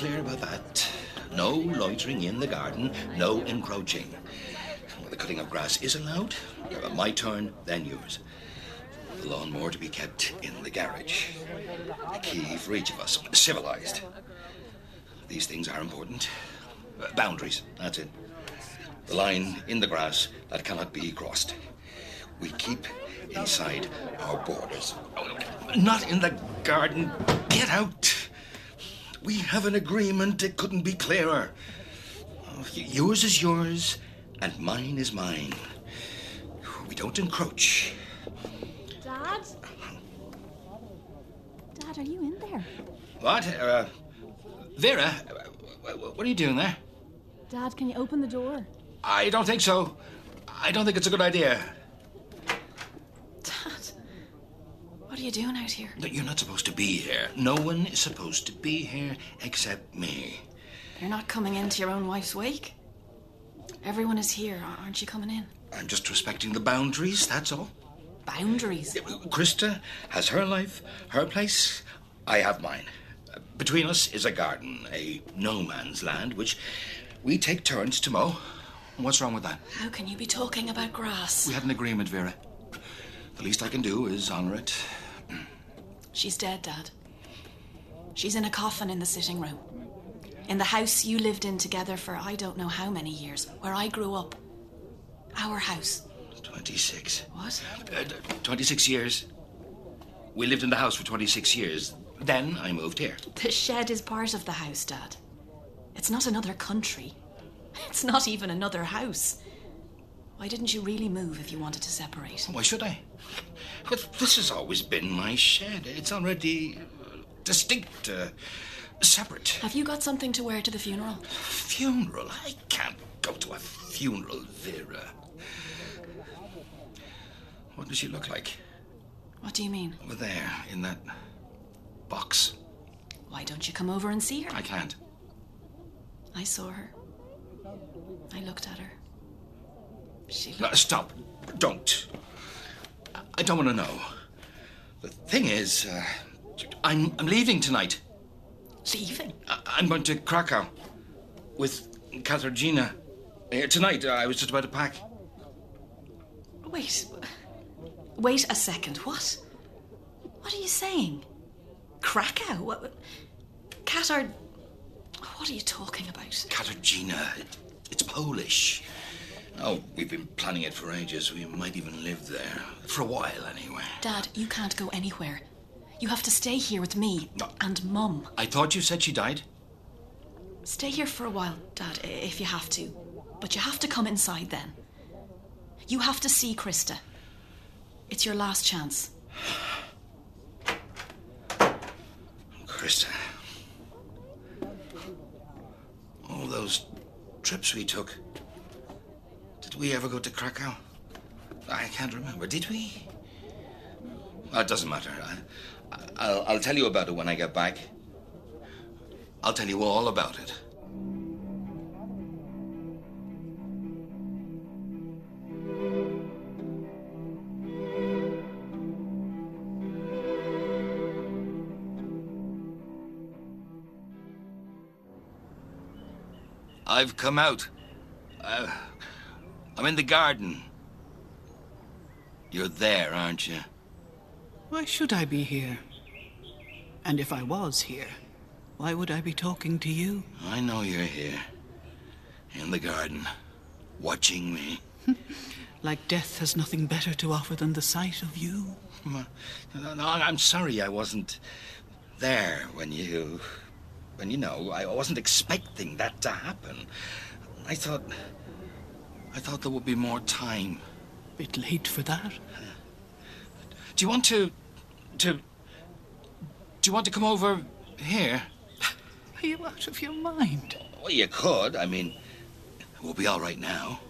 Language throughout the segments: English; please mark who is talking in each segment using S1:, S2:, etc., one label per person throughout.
S1: clear about that. No loitering in the garden, no encroaching. The cutting of grass is allowed. My turn, then yours. The lawnmower to be kept in the garage. A key for each of us. Civilized. These things are important. Uh, boundaries, that's it. The line in the grass that cannot be crossed. We keep inside our borders. Not in the garden. Get out. We have an agreement. It couldn't be clearer. Yours is yours, and mine is mine. We don't encroach.
S2: Dad? Dad, are you in there?
S1: What? Uh, Vera, what are you doing there?
S2: Dad, can you open the door?
S1: I don't think so. I don't think it's a good idea.
S2: Dad, what are you doing out here?
S1: You're not supposed to be here. No one is supposed to be here except me.
S2: You're not coming into your own wife's wake? Everyone is here. Aren't you coming in?
S1: I'm just respecting the boundaries, that's all.
S2: Boundaries.
S1: Krista has her life, her place. I have mine. Between us is a garden, a no man's land, which we take turns to mow. What's wrong with that?
S2: How can you be talking about grass?
S1: We had an agreement, Vera. The least I can do is honor it.
S2: She's dead, Dad. She's in a coffin in the sitting room. In the house you lived in together for I don't know how many years, where I grew up. Our house.
S1: 26.
S2: What?
S1: Uh, d- 26 years. We lived in the house for 26 years. Then I moved here.
S2: The shed is part of the house, Dad. It's not another country. It's not even another house. Why didn't you really move if you wanted to separate?
S1: Why should I? But this has always been my shed. It's already uh, distinct, uh, separate.
S2: Have you got something to wear to the funeral?
S1: Funeral? I can't go to a funeral, Vera. What does she look like?
S2: What do you mean?
S1: Over there, in that box.
S2: Why don't you come over and see her?
S1: I can't.
S2: I saw her. I looked at her. She
S1: No, stop. Don't. I- don't want to know. The thing is, uh, I'm, I'm leaving tonight.
S2: leaving.
S1: I- I'm going to Krakow with Katarzyna. Uh, tonight, uh, I was just about to pack.
S2: Wait. Wait a second. What? What are you saying? Krakow? What? Katar. What are you talking about?
S1: Katarzyna. It, it's Polish. Oh, we've been planning it for ages. We might even live there. For a while, anyway.
S2: Dad, you can't go anywhere. You have to stay here with me
S1: No.
S2: and Mum.
S1: I thought you said she died.
S2: Stay here for a while, Dad, if you have to. But you have to come inside then. You have to see Krista. It's your last chance.
S1: Krista. All those trips we took. Did we ever go to Krakow? I can't remember. Did we? Well, it doesn't matter. I, I'll, I'll tell you about it when I get back. I'll tell you all about it. I've come out. Uh, I'm in the garden. You're there, aren't you?
S3: Why should I be here? And if I was here, why would I be talking to you?
S1: I know you're here. In the garden. Watching me.
S3: Like death has nothing better to offer than the sight of you.
S1: No, no, I'm sorry I wasn't there when you. When you know, I wasn't expecting that to happen. I thought. I thought there would be more time.
S3: Bit late for that.
S1: Do you want to. to. Do you want to come over here?
S3: Are you out of your mind?
S1: Well, you could. I mean, we'll be all right now.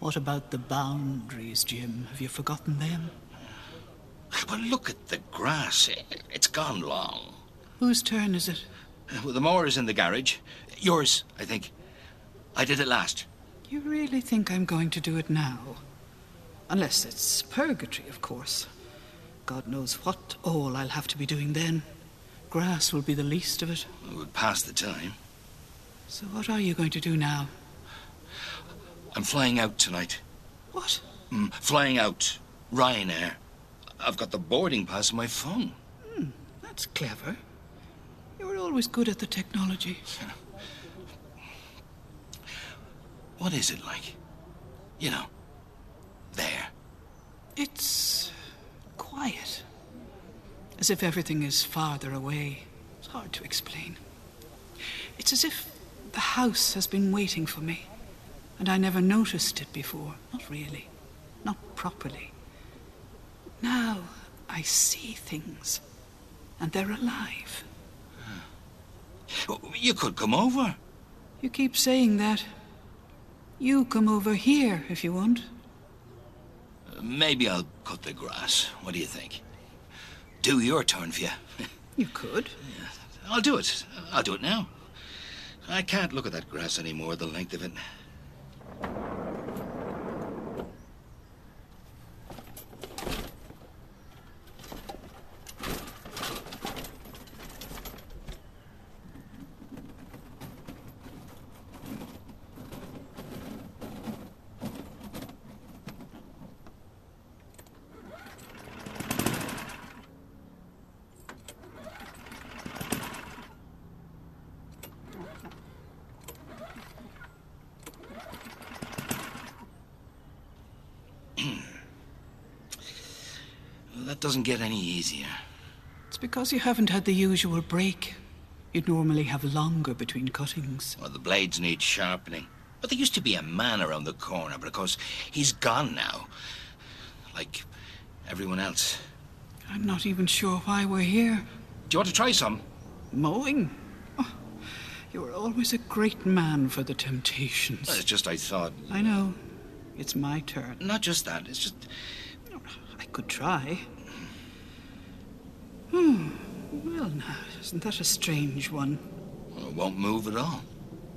S3: What about the boundaries, Jim? Have you forgotten them?
S1: Well, look at the grass. It- It's gone long.
S3: Whose turn is it?
S1: Well, the mower is in the garage. Yours, I think. I did it last.
S3: You really think I'm going to do it now? Unless it's purgatory, of course. God knows what all I'll have to be doing then. Grass will be the least of it.
S1: It would pass the time.
S3: So what are you going to do now?
S1: I'm flying out tonight.
S3: What?
S1: Mm, flying out. Ryanair. I've got the boarding pass on my phone.
S3: That's clever. You were always good at the technology.
S1: What is it like? You know, there.
S3: It's quiet. As if everything is farther away. It's hard to explain. It's as if the house has been waiting for me, and I never noticed it before. Not really. Not properly. Now I see things, and they're alive.
S1: Well, You could come over.
S3: You keep saying that. You come over here if you want.
S1: Maybe I'll cut the grass. What do you think? Do your turn for you.
S3: You could.
S1: I'll do it. I'll do it now. I can't look at that grass anymore, the length of it. That doesn't get any easier.
S3: It's because you haven't had the usual break. You'd normally have longer between cuttings.
S1: Well, the blades need sharpening. But there used to be a man around the corner, but of course, he's gone now. Like everyone else.
S3: I'm not even sure why we're here.
S1: Do you want to try some?
S3: Mowing? Oh, you were always a great man for the
S1: Well,
S3: temptations.
S1: it's just I thought.
S3: I know. It's my turn.
S1: Not just that, it's just.
S3: I could try. Hmm. Well, now, isn't that a strange one?
S1: Well, it won't move at all.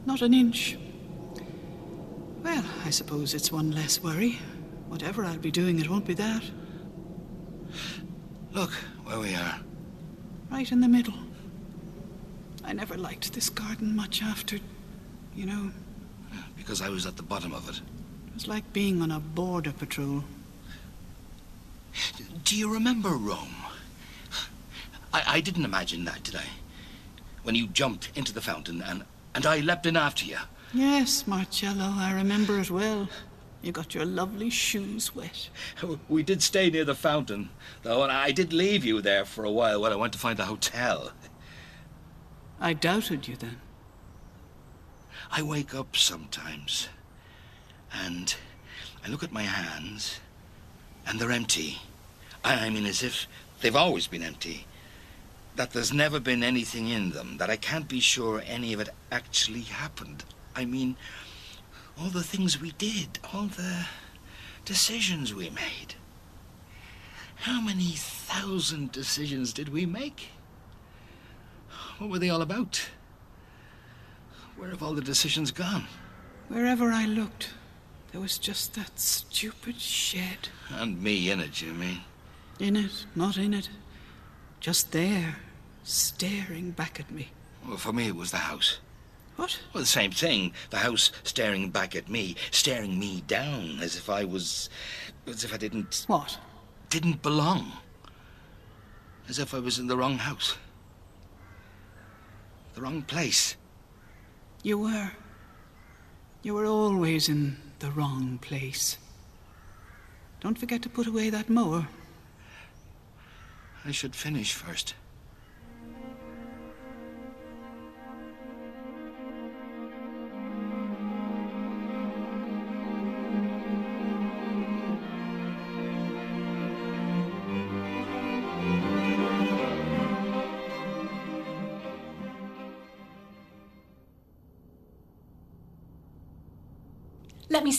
S3: Not an inch. Well, I suppose it's one less worry. Whatever I'll be doing, it won't be that.
S1: Look where we are.
S3: Right in the middle. I never liked this garden much after, you know,
S1: Because I was at the bottom of it.
S3: it was like being on a border patrol.
S1: Do you remember Rome? I, I didn't imagine that, did I? When you jumped into the fountain and, and I leapt in after you.
S3: Yes, Marcello, I remember it well. You got your lovely shoes wet.
S1: We did stay near the fountain, though, and I did leave you there for a while when I went to find the hotel.
S3: I doubted you then.
S1: I wake up sometimes, and I look at my hands, and they're empty. I I mean, as if they've always been empty. That there's never been anything in them, that I can't be sure any of it actually happened. I mean, all the things we did, all the decisions we made. How many thousand decisions did we make? What were they all about? Where have all the decisions gone?
S3: Wherever I looked, there was just that stupid shed.
S1: And me in it, you mean?
S3: In it, not in it. Just there, staring back at me.
S1: Well, for me, it was the house.
S3: What?
S1: Well, the same thing. The house staring back at me, staring me down, as if I was. as if I didn't.
S3: What?
S1: didn't belong. As if I was in the wrong house. The wrong place.
S3: You were. You were always in the wrong place. Don't forget to put away that mower.
S1: I should finish first.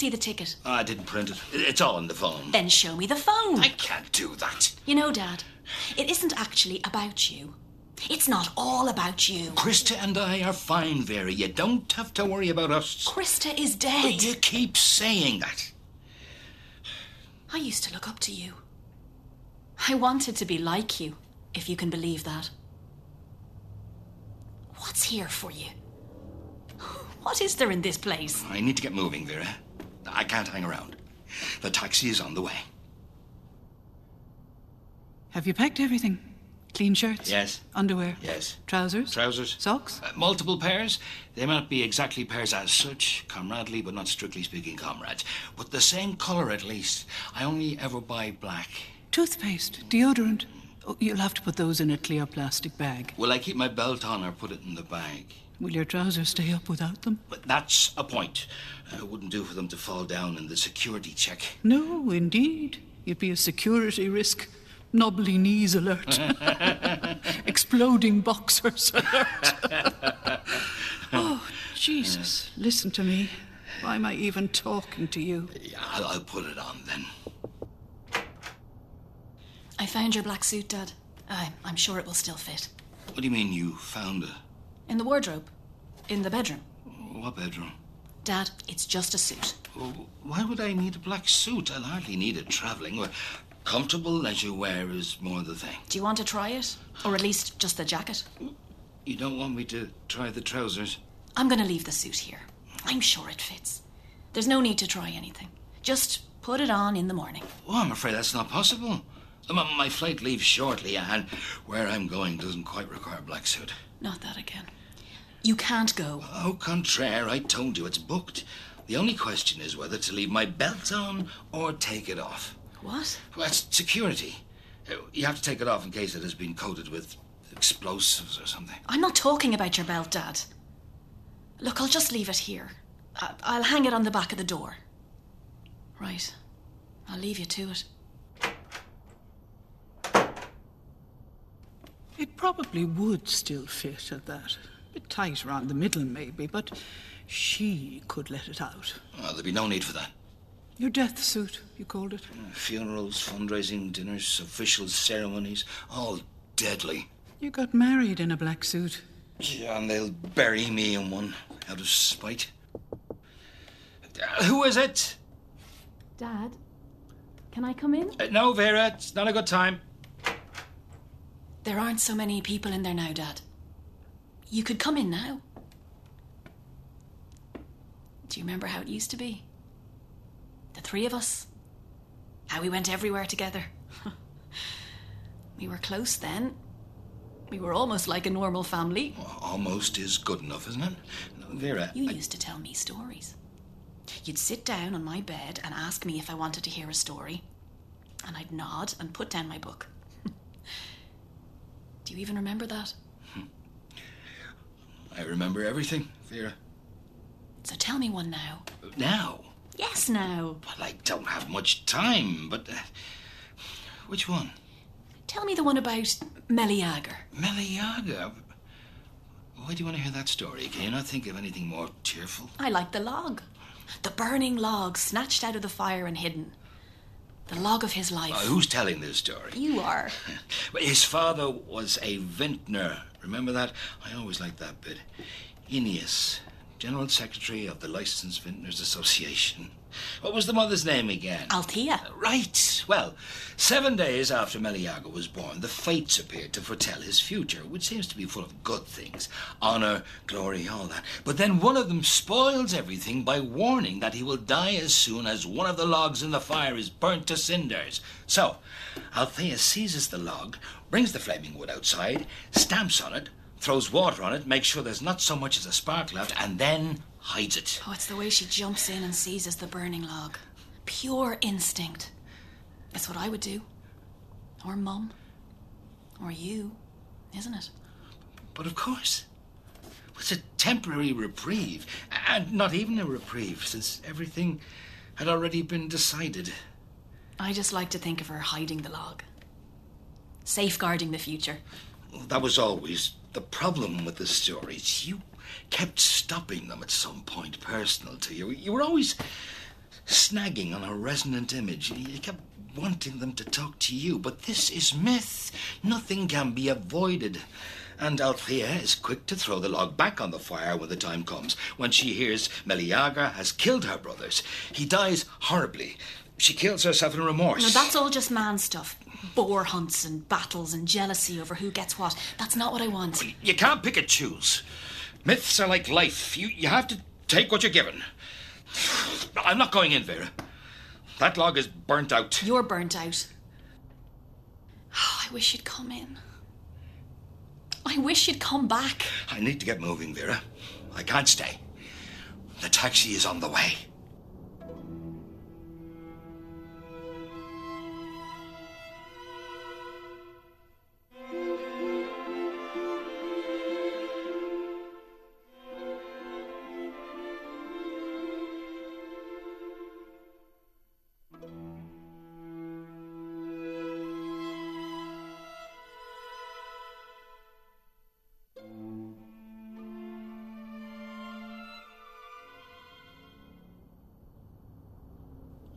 S2: See the ticket.
S1: I didn't print it. It's all on the phone.
S2: Then show me the phone.
S1: I can't do that.
S2: You know, Dad, it isn't actually about you. It's not all about you.
S1: Krista and I are fine, Vera. You don't have to worry about us.
S2: Krista is dead.
S1: But you keep saying that.
S2: I used to look up to you. I wanted to be like you, if you can believe that. What's here for you? What is there in this place?
S1: I need to get moving, Vera. I can't hang around. The taxi is on the way.
S3: Have you packed everything? Clean shirts?
S1: Yes.
S3: Underwear?
S1: Yes.
S3: Trousers?
S1: Trousers.
S3: Socks?
S1: Uh, multiple pairs. They may not be exactly pairs as such, comradely, but not strictly speaking comrades. But the same colour at least. I only ever buy black.
S3: Toothpaste? Deodorant? Oh, you'll have to put those in a clear plastic bag.
S1: Will I keep my belt on or put it in the bag?
S3: Will your trousers stay up without them?
S1: But that's a point. Uh, it wouldn't do for them to fall down in the security check.
S3: No, indeed. You'd be a security risk. Knobbly knees alert. Exploding boxers alert. oh, Jesus. Listen to me. Why am I even talking to you?
S1: Yeah, I'll, I'll put it on then.
S2: I found your black suit, Dad. I, I'm sure it will still fit.
S1: What do you mean you found it?
S2: In the wardrobe. In the bedroom.
S1: What bedroom?
S2: Dad, it's just a suit.
S1: Oh, Why would I need a black suit? I'll hardly need it travelling. Well, Comfortable leisure wear is more the thing.
S2: Do you want to try it? Or at least just the jacket?
S1: You don't want me to try the trousers?
S2: I'm going to leave the suit here. I'm sure it fits. There's no need to try anything. Just put it on in the morning.
S1: Oh, I'm afraid that's not possible. My flight leaves shortly, and where I'm going doesn't quite require a black suit.
S2: Not that again. You can't go.
S1: Au contraire, I told you it's booked. The only question is whether to leave my belt on or take it off.
S2: What?
S1: Well, that's security. Uh, You have to take it off in case it has been coated with explosives or something.
S2: I'm not talking about your belt, Dad. Look, I'll just leave it here. I'll hang it on the back of the door. Right. I'll leave you to it.
S3: It probably would still fit at that. A bit tight around the middle, maybe, but she could let it out.
S1: Oh, there'd be no need for that.
S3: Your death suit, you called it.
S1: Funerals, fundraising dinners, official ceremonies, all deadly.
S3: You got married in a black suit.
S1: Yeah, and they'll bury me in one out of spite. Uh, who is it?
S2: Dad, can I come in?
S1: Uh, no, Vera, it's not a good time.
S2: There aren't so many people in there now, Dad. You could come in now. Do you remember how it used to be? The three of us. How we went everywhere together. we were close then. We were almost like a normal family.
S1: Almost is good enough, isn't it? No, Vera,
S2: You
S1: I-
S2: used to tell me stories. You'd sit down on my bed and ask me if I wanted to hear a story, and I'd nod and put down my book. You even remember that?
S1: I remember everything, Vera.
S2: So tell me one now.
S1: Now,
S2: Yes, now.
S1: well, I don't have much time, but uh, which one?
S2: Tell me the one about Meleager.
S1: Meleager. Why do you want to hear that story? Can you not think of anything more cheerful?
S2: I like the log. The burning log snatched out of the fire and hidden. The log of his life.
S1: Uh, who's telling this story?
S2: You are.
S1: His father was a vintner. Remember that? I always liked that bit. Oeneus, General Secretary of the Licensed Vintners Association. What was the mother's name again?
S2: Althea.
S1: Right. Well, seven days after Meleager was born, the fates appeared to foretell his future, which seems to be full of good things honor, glory, all that. But then one of them spoils everything by warning that he will die as soon as one of the logs in the fire is burnt to cinders. So, Althea seizes the log, brings the flaming wood outside, stamps on it, throws water on it, makes sure there's not so much as a spark left, and then hides it.
S2: Oh, it's the way she jumps in and seizes the burning log. Pure instinct. That's what I would do. Or Mum. Or you, isn't it?
S1: But of course, it's a temporary reprieve, and not even a reprieve, since everything had already been decided.
S2: I just like to think of her hiding the log. Safeguarding the future.
S1: That was always the problem with the stories. You kept stopping them at some point personal to you. You were always snagging on a resonant image. You kept wanting them to talk to you. But this is myth. Nothing can be avoided. And Althea is quick to throw the log back on the fire when the time comes, when she hears Meleager has killed her brothers. He dies horribly. She kills herself in remorse.
S2: No, that's all just man stuff. boar hunts and battles and jealousy over who gets what. That's not what I want.
S1: You can't pick and choose. Myths are like life. You, you have to take what you're given. I'm not going in, Vera. That log is burnt out.
S2: You're burnt out. Oh, I wish you'd come in. I wish you'd come back.
S1: I need to get moving, Vera. I can't stay. The taxi is on the way.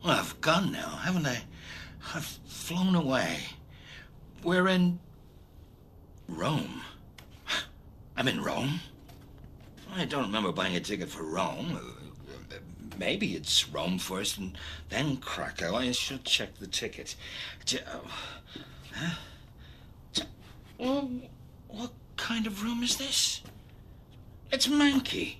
S1: Well, I've gone now, haven't I? I've flown away. We're in Rome. I'm in Rome. I don't remember buying a ticket for Rome. Uh, Maybe it's Rome first and then Krakow. I should check the ticket. Uh, what kind of room is this? It's manky.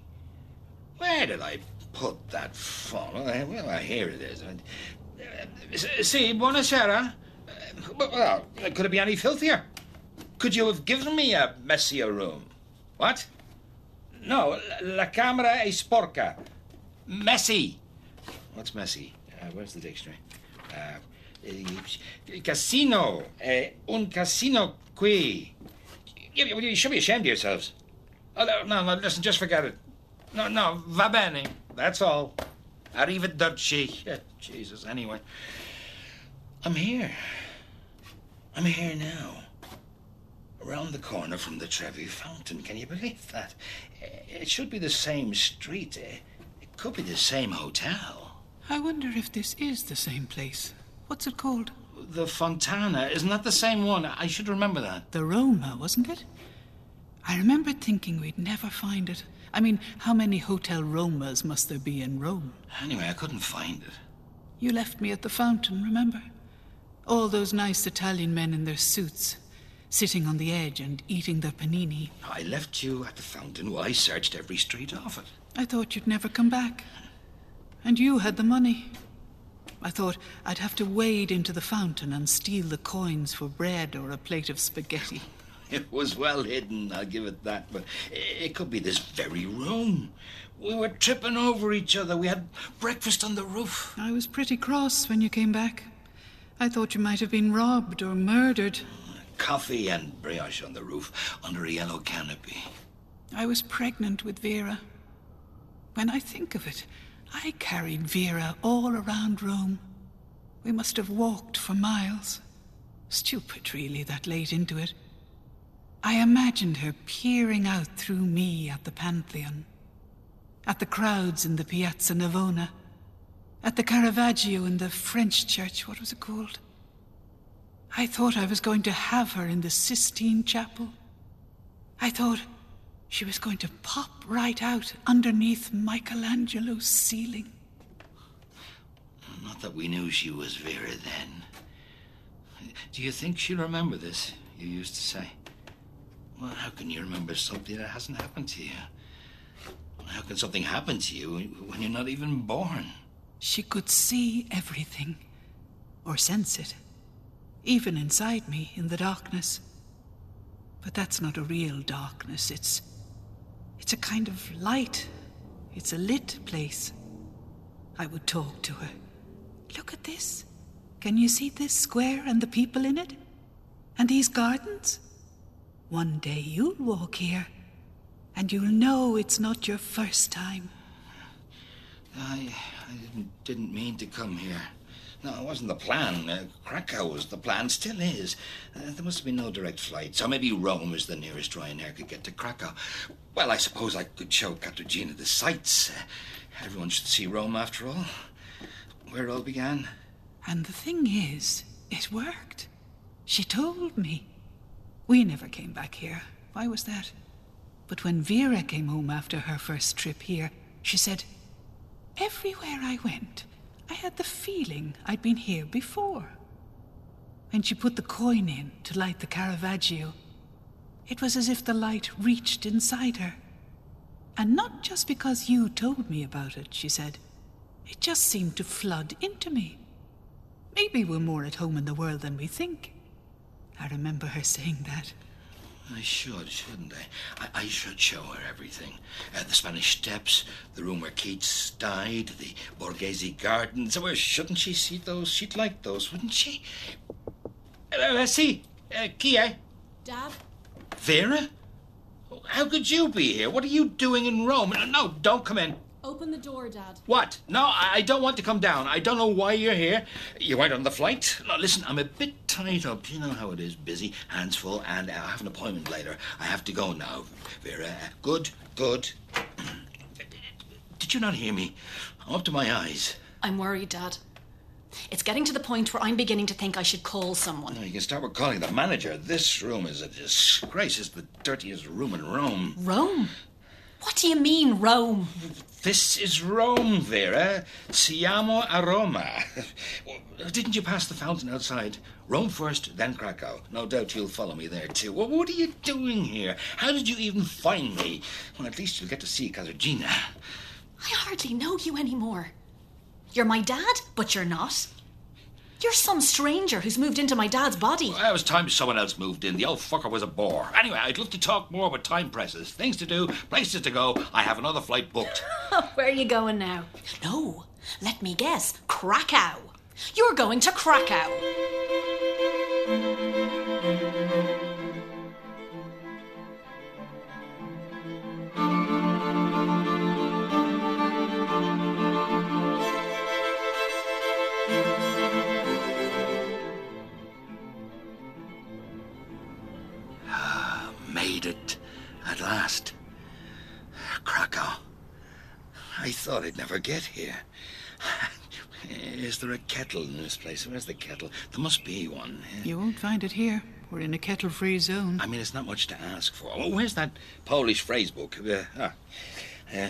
S1: Where did I put that phone? Well, here it is. Uh, See, buonasera. Uh, Well, could it be any filthier? Could you have given me a messier room? What? No, la camera è sporca. Messy. What's messy? Uh, where's the dictionary? Uh, eh, casino. Uh, un casino qui. You, you- should be ashamed of yourselves. Oh, no, no, listen, just forget it. No, no, va bene. That's all. Not even Arrivederci. Yeah, Jesus, anyway. I'm here. I'm here now. Around the corner from the Trevi Fountain. Can you believe that? Eh, It should be the same street. Eh, It could be the same hotel.
S3: I wonder if this is the same place. What's it called?
S1: The Fontana. Isn't that the same one? I should remember that.
S3: The Roma, wasn't it? I remember thinking we'd never find it. I mean, how many Hotel Romas must there be in Rome?
S1: Anyway, I couldn't find it.
S3: You left me at the fountain, remember? All those nice Italian men in their suits, sitting on the edge and eating their panini.
S1: I left you at the fountain while I searched every street off it.
S3: I thought you'd never come back. And you had the money. I thought I'd have to wade into the fountain and steal the coins for bread or a plate of spaghetti.
S1: It was well hidden, I'll give it that, but it could be this very room. We were tripping over each other. We had breakfast on the roof.
S3: I was pretty cross when you came back. I thought you might have been robbed or murdered.
S1: Coffee and brioche on the roof under a yellow canopy.
S3: I was pregnant with Vera. When I think of it, I carried Vera all around Rome. We must have walked for miles. Stupid, really, that late into it. I imagined her peering out through me at the Pantheon, at the crowds in the Piazza Navona, at the Caravaggio in the French church. What was it called? I thought I was going to have her in the Sistine Chapel. I thought she was going to pop right out underneath Michelangelo's ceiling.
S1: Not that we knew she was Vera then. Do you think she'll remember this? You used to say. Well, how can you remember something that hasn't happened to you? How can something happen to you when you're not even born?
S3: She could see everything, or sense it, even inside me in the darkness. But that's not a real darkness. It's. It's a kind of light. It's a lit place. I would talk to her. Look at this. Can you see this square and the people in it? And these gardens? One day you'll walk here, and you'll know it's not your first time.
S1: I, I didn't, didn't mean to come here. No, it wasn't the plan. Uh, Krakow was the plan, still is. Uh, there must have been no direct flight, so maybe Rome is the nearest Ryanair could get to Krakow. Well, I suppose I could show Katarzyna the sights. Uh, everyone should see Rome after all. Where it all began.
S3: And the thing is, it worked. She told me. We never came back here. Why was that? But when Vera came home after her first trip here, she said, Everywhere I went, I had the feeling I'd been here before. When she put the coin in to light the Caravaggio, it was as if the light reached inside her. And not just because you told me about it, she said. It just seemed to flood into me. Maybe we're more at home in the world than we think. I remember her saying that.
S1: I should, shouldn't I? I, I should show her everything. Uh, the Spanish Steps, the room where Keats died, the Borghese Gardens. Well, shouldn't she see those? She'd like those, wouldn't she? Uh, uh, see, uh, Kia.
S2: Dad?
S1: Vera? How could you be here? What are you doing in Rome? No, don't come in.
S2: Open the door, Dad.
S1: What? No, I don't want to come down. I don't know why you're here. You weren't on the flight. No, listen, I'm a bit tied up. You know how it is busy, hands full, and uh, I have an appointment later. I have to go now, Vera. Good, good. Did you not hear me? I'm up to my eyes.
S2: I'm worried, Dad. It's getting to the point where I'm beginning to think I should call someone.
S1: No, you can start with calling the manager. This room is a disgrace. It's the dirtiest room in Rome.
S2: Rome? What do you mean, Rome?
S1: This is Rome, Vera. Siamo a Roma. Didn't you pass the fountain outside? Rome first, then Krakow. No doubt you'll follow me there, too. Well, what are you doing here? How did you even find me? Well, at least you'll get to see Katarzyna.
S2: I hardly know you anymore. You're my dad, but you're not. You're some stranger who's moved into my dad's body.
S1: Well, it was time someone else moved in. The old fucker was a bore. Anyway, I'd love to talk more, but time presses. Things to do, places to go. I have another flight booked.
S2: Where are you going now? No, let me guess. Krakow. You're going to Krakow.
S1: This place? Where's the kettle? There must be one.
S3: You won't find it here. We're in a kettle free zone.
S1: I mean, it's not much to ask for. Oh, where's that Polish phrase book? Uh, ah, uh,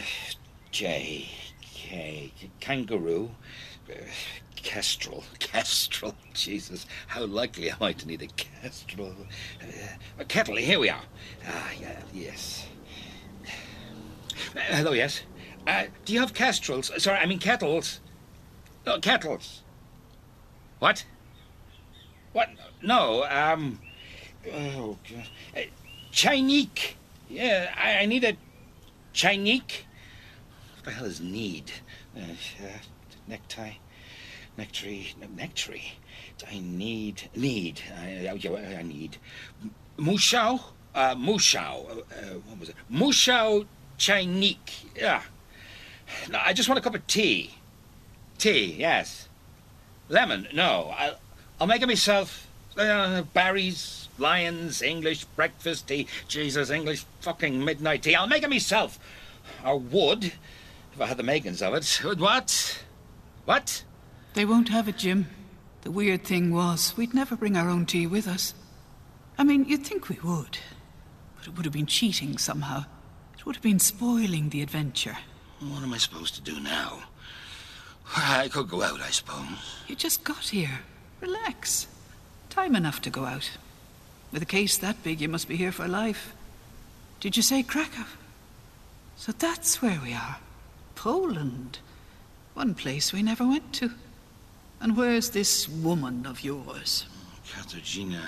S1: J, K, kangaroo, uh, kestrel, kestrel. Jesus, how likely am I to need a kestrel? Uh, a kettle, here we are. Ah, yeah, yes. Hello, yes. Uh, do you have kestrels? Sorry, I mean kettles. No, kettles. What? What? No, um. Oh, God. Uh. Yeah, I, I need a Chinik. What the hell is need? Uh, uh, necktie. Nectary. No, nectary. I need. Need. I, I, I need. Mushao? Uh, Mushao. Uh, uh, what was it? Mushao Chinik. Yeah. No, I just want a cup of tea. Tea, yes. Lemon, no. I'll, I'll make it myself. Uh, Barry's, Lyons, English breakfast tea. Jesus, English fucking midnight tea. I'll make it myself. Or would, if I had the makings of it. Would what? What?
S3: They won't have it, Jim. The weird thing was, we'd never bring our own tea with us. I mean, you'd think we would. But it would have been cheating somehow. It would have been spoiling the adventure.
S1: What am I supposed to do now? I could go out, I suppose.
S3: You just got here. Relax. Time enough to go out. With a case that big, you must be here for life. Did you say Krakow? So that's where we are. Poland. One place we never went to. And where's this woman of yours?
S1: Katarzyna,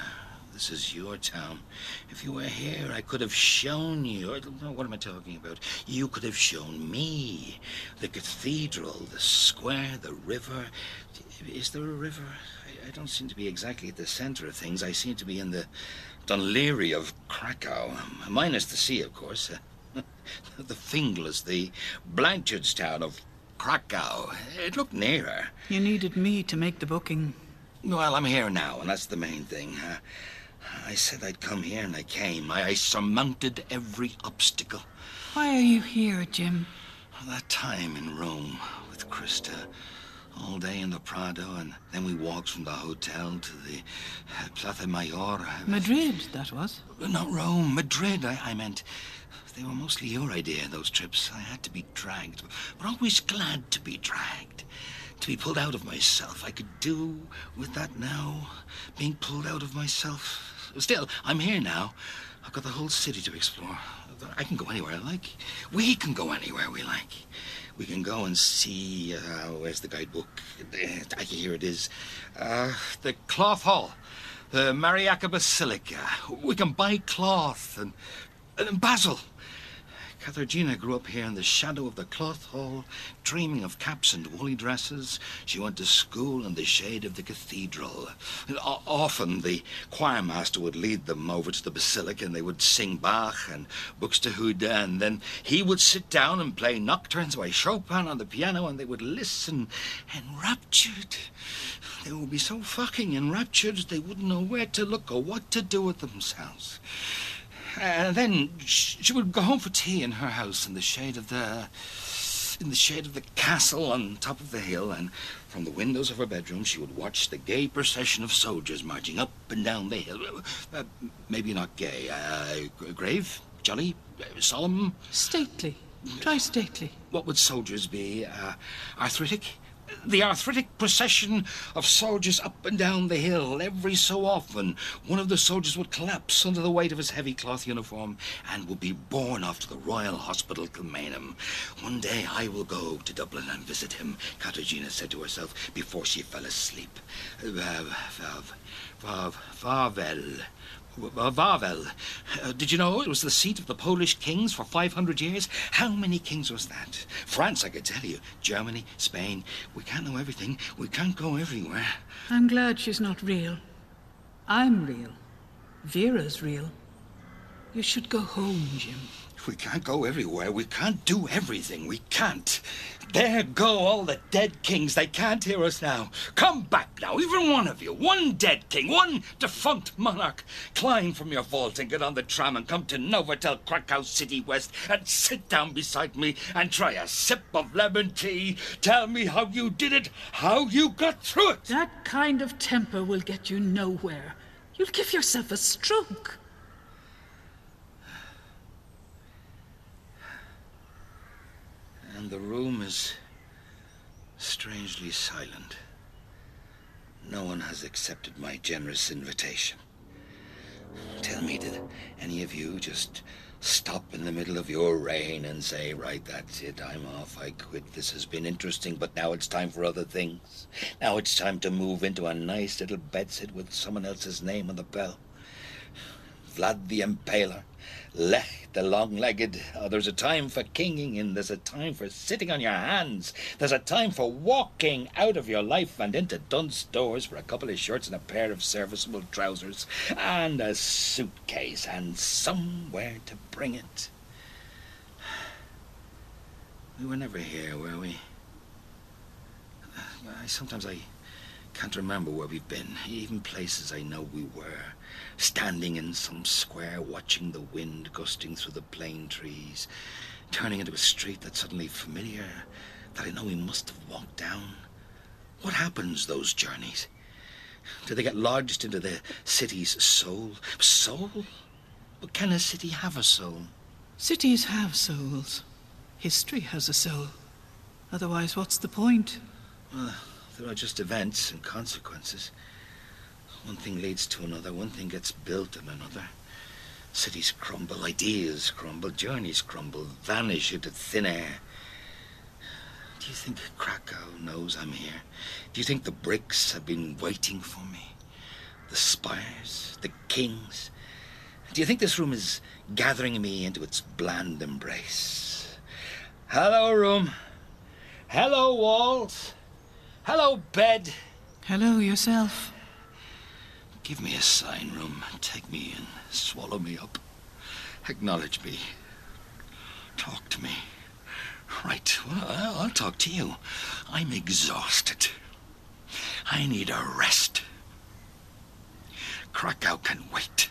S1: this is your town. If you were here, I could have shown you. I what am I talking about? You could have shown me the cathedral, the square, the river. Is there a river? I, I don't seem to be exactly at the center of things. I seem to be in the Dun Laoghaire of Krakow, minus the sea, of course. the Finglas, the Blanchardstown of Krakow. It looked nearer.
S3: You needed me to make the booking.
S1: Well, I'm here now, and that's the main thing. Uh, I said I'd come here, and I came. I, I surmounted every obstacle.
S3: Why are you here, Jim?
S1: That time in Rome with Krista. All day in the Prado, and then we walked from the hotel to the uh, Plaza Mayor.
S3: Madrid, that was.
S1: Not Rome, Madrid, I, I meant. They were mostly your idea, those trips. I had to be dragged, but always glad to be dragged. To be pulled out of myself. I could do with that now. Being pulled out of myself. Still, I'm here now. I've got the whole city to explore. I can go anywhere I like. We can go anywhere we like. We can go and see. Uh, where's the guidebook? Uh, here it is. Uh, the Cloth Hall, the Mariacka Basilica. We can buy cloth and, and basil. Katarzyna grew up here in the shadow of the cloth hall, dreaming of caps and woolly dresses. She went to school in the shade of the cathedral. often the choirmaster would lead them over to the basilica and they would sing Bach and Buxtehude, and then he would sit down and play nocturnes by Chopin on the piano, and they would listen enraptured. They would be so fucking enraptured they wouldn't know where to look or what to do with themselves. And then she would go home for tea in her house in the shade of the in the shade of the castle on top of the hill, and from the windows of her bedroom she would watch the gay procession of soldiers marching up and down the hill. Uh, maybe not gay, uh, grave, jolly, uh, solemn.
S3: Stately. Try stately.
S1: What would soldiers be? Uh, arthritic? The arthritic procession of soldiers up and down the hill. Every so often, one of the soldiers would collapse under the weight of his heavy cloth uniform and would be borne off to the Royal Hospital, Kilmainham. One day I will go to Dublin and visit him, Katarzyna said to herself before she fell asleep. Uh, Farvel. Wawel. Uh, did you know it was the seat of the Polish kings for 500 years? How many kings was that? France, I could tell you. Germany, Spain. We can't know everything. We can't go everywhere.
S3: I'm glad she's not real. I'm real. Vera's real. You should go home, Jim.
S1: We can't go everywhere. We can't do everything. We can't. There go all the dead kings. They can't hear us now. Come back now, even one of you. One dead king, one defunct monarch. Climb from your vault and get on the tram and come to Novotel Krakow City West and sit down beside me and try a sip of lemon tea. Tell me how you did it, how you got through it.
S3: That kind of temper will get you nowhere. You'll give yourself a stroke.
S1: And the room is strangely silent. No one has accepted my generous invitation. Tell me, did any of you just stop in the middle of your reign and say, right, that's it, I'm off, I quit, this has been interesting, but now it's time for other things. Now it's time to move into a nice little bedsit with someone else's name on the bell. Vlad the Impaler, Lech the long-legged. Oh, there's a time for kinging and there's a time for sitting on your hands. There's a time for walking out of your life and into Dunnes Stores for a couple of shirts and a pair of serviceable trousers and a suitcase and somewhere to bring it. We were never here, were we? I, Sometimes I can't remember where we've been, even places I know we were standing in some square, watching the wind gusting through the plane trees, turning into a street that's suddenly familiar, that I know we must have walked down. What happens, those journeys? Do they get lodged into the city's soul? Soul? But can a city have a soul?
S3: Cities have souls. History has a soul. Otherwise, what's the point?
S1: Well, there are just events and consequences. One thing leads to another, one thing gets built and another. Cities crumble, ideas crumble, journeys crumble, vanish into thin air. Do you think Krakow knows I'm here? Do you think the bricks have been waiting for me? The spires, the kings? Do you think this room is gathering me into its bland embrace? Hello, room. Hello, walls. Hello, bed.
S3: Hello, yourself.
S1: Give me a sign room. Take me in. Swallow me up. Acknowledge me. Talk to me. Right, well, I'll talk to you. I'm exhausted. I need a rest. Krakow can wait.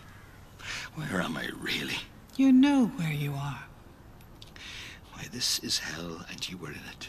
S1: Where am I really?
S3: You know where you are.
S1: Why, this is hell, and you were in it.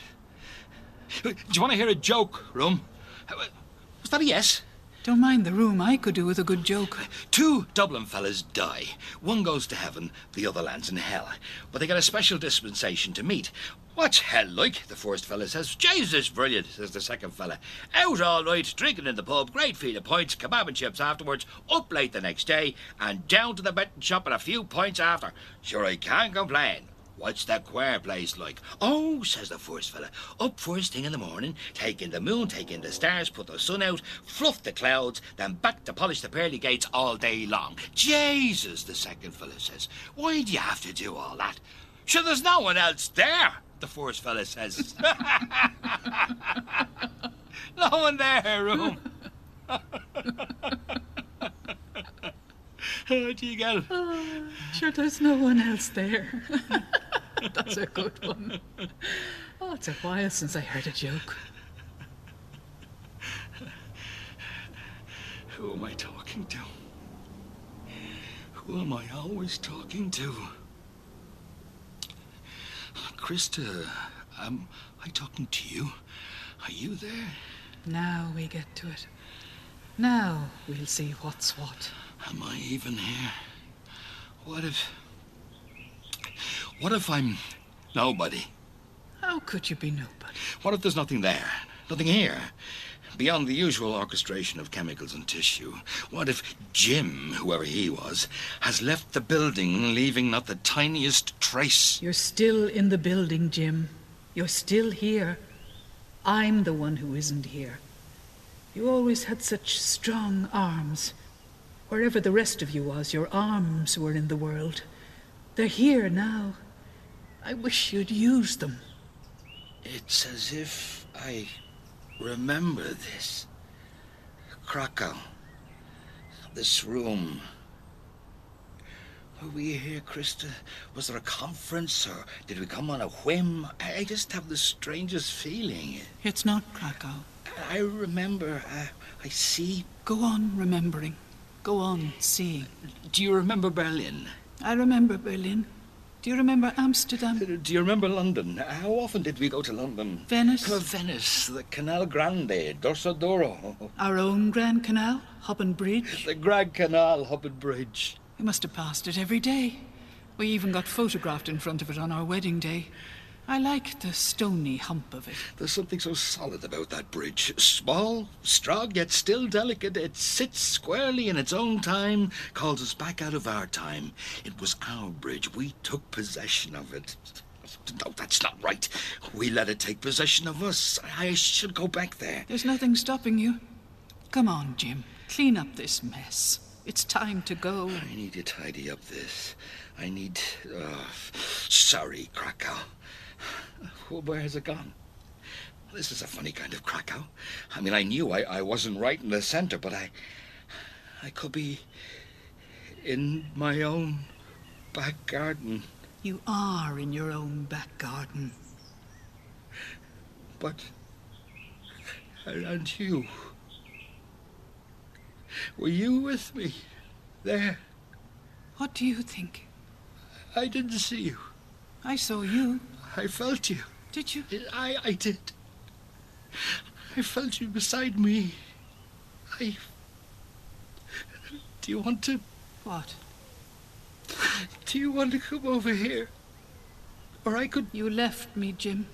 S1: Do you want to hear a joke, Rum? Was that a yes?
S3: Don't mind the room. I could do with a good joke.
S1: Two Dublin fellas die. One goes to heaven, the other lands in hell. But they get a special dispensation to meet. What's hell like? The first fella says. Jesus, brilliant, says the second fella. Out all night, drinking in the pub, great feed of pints, kebab and chips afterwards, up late the next day, and down to the betting shop and a few pints after. Sure, I can't complain. What's the queer place like? Oh, says the first fella. Up first thing in the morning, take in the moon, take in the stars, put the sun out, fluff the clouds, then back to polish the pearly gates all day long. Jesus, the second fella says. Why do you have to do all that? Sure, there's no one else there, the first fella says. no one there, room. oh, do you get it?
S3: Sure, there's no one else there. That's a good one. Oh, it's a while since I heard a joke.
S1: Who am I talking to? Who am I always talking to? Uh, Krista, am I talking to you? Are you there?
S3: Now we get to it. Now we'll see what's what.
S1: Am I even here? What if. What if I'm nobody?
S3: How could you be nobody?
S1: What if there's nothing there? Nothing here? Beyond the usual orchestration of chemicals and tissue. What if Jim, whoever he was, has left the building, leaving not the tiniest trace?
S3: You're still in the building, Jim. You're still here. I'm the one who isn't here. You always had such strong arms. Wherever the rest of you was, your arms were in the world. They're here now. I wish you'd use them.
S1: It's as if I remember this. Krakow. This room. Were we here, Krista? Was there a conference, or did we come on a whim? I just have the strangest feeling.
S3: It's not Krakow.
S1: I remember. Uh, I see.
S3: Go on remembering. Go on seeing.
S1: Do you remember Berlin?
S3: I remember Berlin. Do you remember Amsterdam?
S1: Do you remember London? How often did we go to London?
S3: Venice?
S1: Uh, Venice, the Canal Grande, Dorsoduro,
S3: Our own Grand Canal? Huband Bridge?
S1: the Grand Canal, Huband Bridge.
S3: We must have passed it every day. We even got photographed in front of it on our wedding day. I like the stony hump of it.
S1: There's something so solid about that bridge. Small, strong, yet still delicate. It sits squarely in its own time, calls us back out of our time. It was our bridge. We took possession of it. No, that's not right. We let it take possession of us. I should go back there.
S3: There's nothing stopping you. Come on, Jim. Clean up this mess. It's time to go.
S1: I need to tidy up this. I need. Uh, sorry, Krakow. Where has it gone? This is a funny kind of Krakow. I mean, I knew I, I wasn't right in the center, but I. I could be. in my own back garden.
S3: You are in your own back garden.
S1: But. And you. Were you with me? There.
S3: What do you think?
S1: I didn't see you.
S3: I saw you.
S1: I felt you.
S3: Did you?
S1: I, I did. I felt you beside me. I. Do you want to.
S3: What?
S1: Do you want to come over here? Or I could.
S3: You left me, Jim.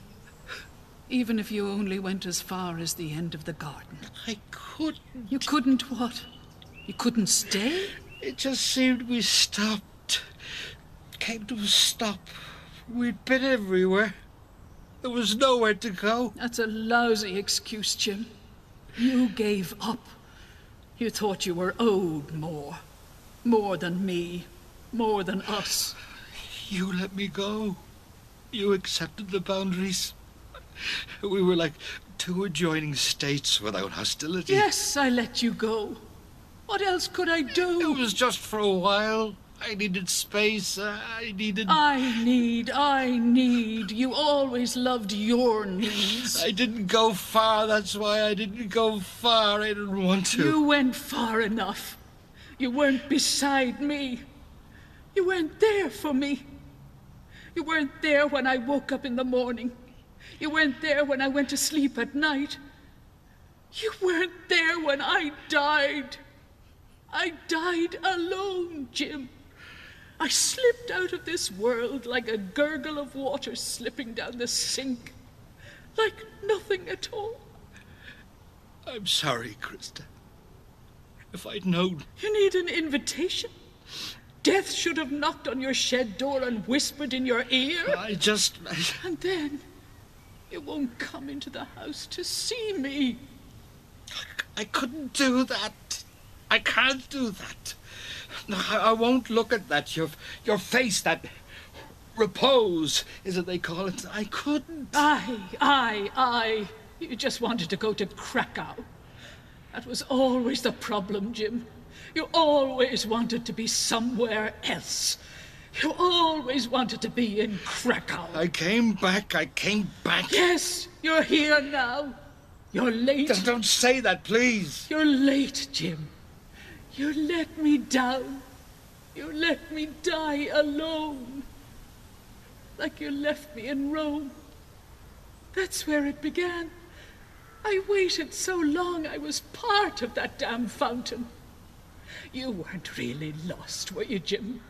S3: Even if you only went as far as the end of the garden.
S1: I couldn't.
S3: You couldn't what? You couldn't stay?
S1: It just seemed we stopped. Came to a stop. We'd been everywhere. There was nowhere to go.
S3: That's a lousy excuse, Jim. You gave up. You thought you were owed more. More than me. More than us.
S1: You let me go. You accepted the boundaries. We were like two adjoining states without hostility.
S3: Yes, I let you go. What else could I do?
S1: It was just for a while. I needed space. uh, I needed.
S3: I need, I need. You always loved your needs.
S1: I didn't go far. That's why I didn't go far. I didn't want to.
S3: You went far enough. You weren't beside me. You weren't there for me. You weren't there when I woke up in the morning. You weren't there when I went to sleep at night. You weren't there when I died. I died alone, Jim. I slipped out of this world like a gurgle of water slipping down the sink, like nothing at all.
S1: I'm sorry, Christa. If I'd known.
S3: You need an invitation. Death should have knocked on your shed door and whispered in your ear.
S1: I just.
S3: And then you won't come into the house to see me.
S1: I couldn't do that. I can't do that. No, I, I won't look at that. Your, your face, that repose, is it they call it? I couldn't.
S3: Aye, aye, aye. You just wanted to go to Krakow. That was always the problem, Jim. You always wanted to be somewhere else. You always wanted to be in Krakow.
S1: I came back. I came back.
S3: Yes, you're here now. You're late.
S1: Just don't say that, please.
S3: You're late, Jim. You let me down. You let me die alone. Like you left me in Rome. That's where it began. I waited so long I was part of that damn fountain. You weren't really lost, were you, Jim?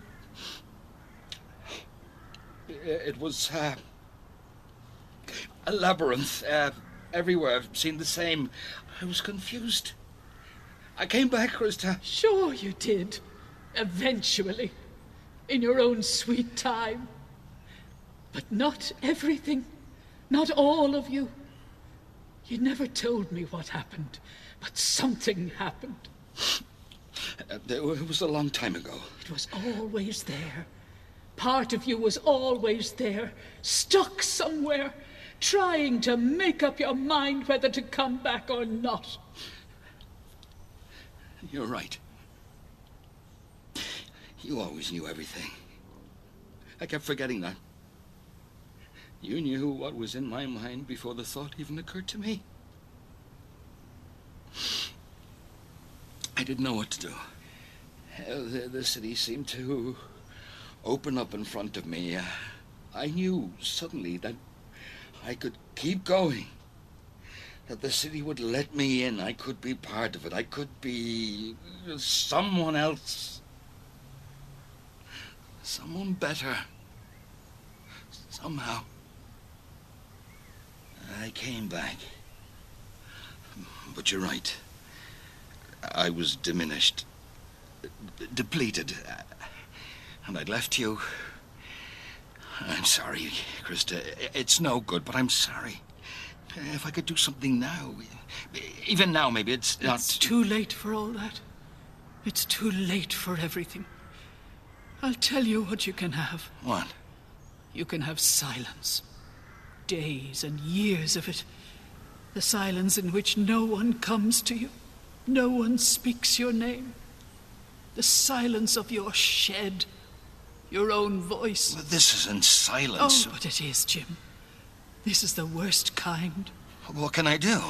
S1: It was uh, a labyrinth. Uh, everywhere I've seen the same. I was confused. I came back, Christa.
S3: Sure you did. Eventually. In your own sweet time. But not everything. Not all of you. You never told me what happened, but something happened.
S1: Uh, it was a long time ago.
S3: It was always there. Part of you was always there, stuck somewhere, trying to make up your mind whether to come back or not.
S1: You're right. You always knew everything. I kept forgetting that. You knew what was in my mind before the thought even occurred to me. I didn't know what to do. The, the city seemed to open up in front of me. I knew suddenly that I could keep going. That the city would let me in. I could be part of it. I could be someone else. Someone better. Somehow. I came back. But you're right. I was diminished, depleted, and I'd left you. I'm sorry, Christa. It's no good, but I'm sorry. If I could do something now, even now, maybe it's not.
S3: It's too late for all that. It's too late for everything. I'll tell you what you can have.
S1: What?
S3: You can have silence. Days and years of it. The silence in which no one comes to you, no one speaks your name. The silence of your shed, your own voice.
S1: Well, this isn't silence.
S3: Oh, but it is, Jim. This is the worst kind.
S1: What can I do?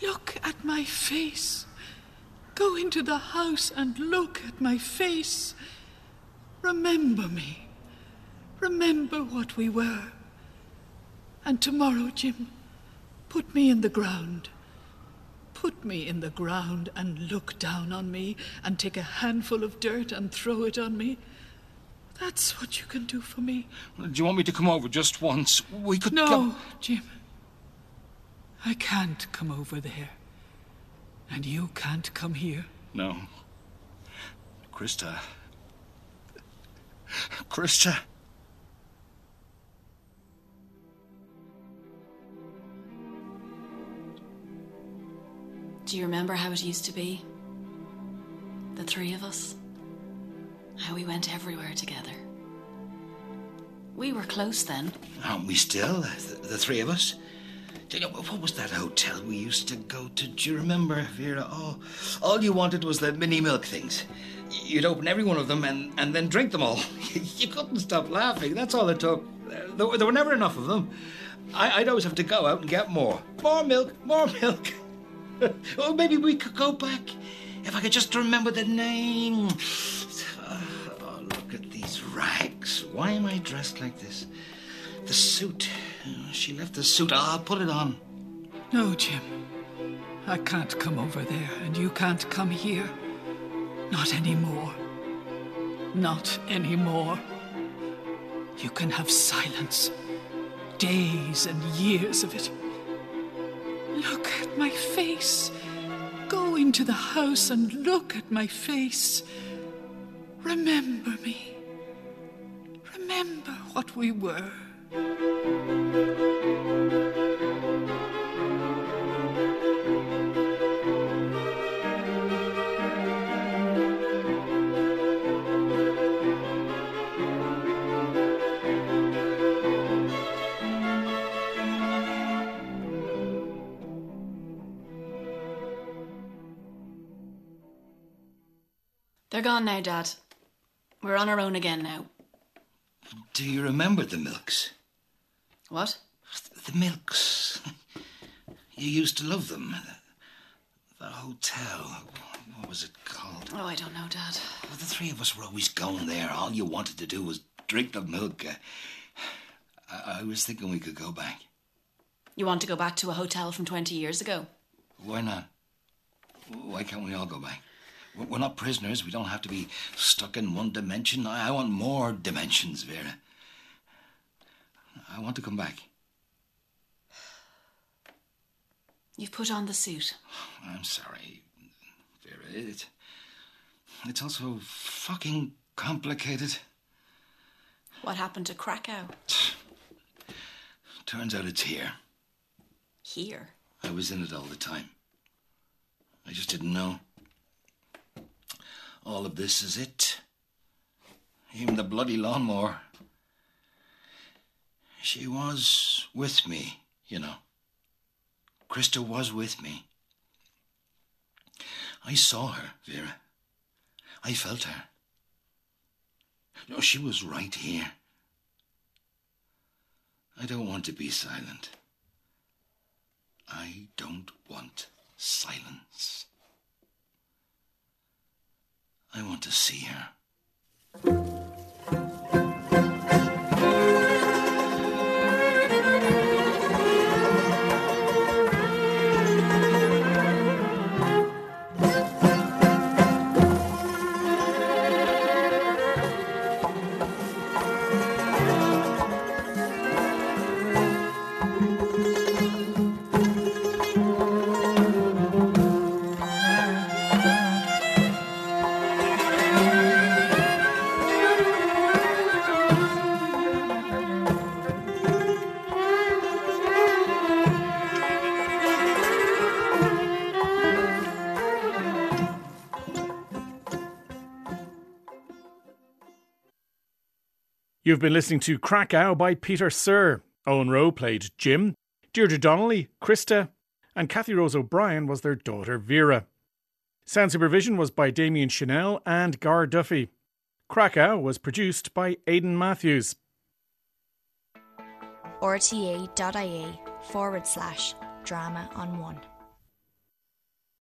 S3: Look at my face. Go into the house and look at my face. Remember me. Remember what we were. And tomorrow, Jim, put me in the ground. Put me in the ground and look down on me and take a handful of dirt and throw it on me. That's what you can do for me.
S1: Do you want me to come over just once? We could.
S3: No,
S1: go-
S3: Jim. I can't come over there. And you can't come here.
S1: No. Krista. Krista.
S2: Do you remember how it used to be? The three of us? How we went everywhere together. We were close then.
S1: Aren't we still? The, the three of us? What was that hotel we used to go to? Do you remember, Vera? Oh, all you wanted was the mini milk things. You'd open every one of them and, and then drink them all. you couldn't stop laughing. That's all it took. There, were- there were never enough of them. I, I'd always have to go out and get more. More milk, more milk. oh, maybe we could go back. If I could just remember the name. Rags. Why am I dressed like this? The suit. She left the suit. I'll put it on.
S3: No, Jim. I can't come over there, and you can't come here. Not anymore. Not anymore. You can have silence. Days and years of it. Look at my face. Go into the house and look at my face. Remember me. Remember what we were.
S2: They're gone now, Dad. We're on our own again now.
S1: Do you remember the milks?
S2: What?
S1: The milks. You used to love them. The hotel. What was it called?
S2: Oh, I don't know, Dad.
S1: Well, the three of us were always going there. All you wanted to do was drink the milk. Uh, I, I was thinking we could go back.
S2: You want to go back to a hotel from 20 years ago?
S1: Why not? Why can't we all go back? We're we're not prisoners. We don't have to be stuck in one dimension. I, I want more dimensions, Vera. I want to come back.
S2: You've put on the suit.
S1: I'm sorry, Vera. It, it's also fucking complicated.
S2: What happened to Krakow?
S1: Turns out it's here.
S2: Here.
S1: I was in it all the time. I just didn't know. All of this is it. Even the bloody lawnmower. She was with me, you know. Krista was with me. I saw her, Vera. I felt her. No, she was right here. I don't want to be silent. I don't want silence. I want to see her.
S4: You've been listening to Krakow by Peter Sirr. Owen Roe played Jim, Deirdre Donnelly, Krista, and Kathy Rose O'Brien was their daughter Vera. Sound supervision was by Damien Chanel and Gar Duffy. Krakow was produced by Aidan Matthews.
S5: rte.ie forward slash drama on one.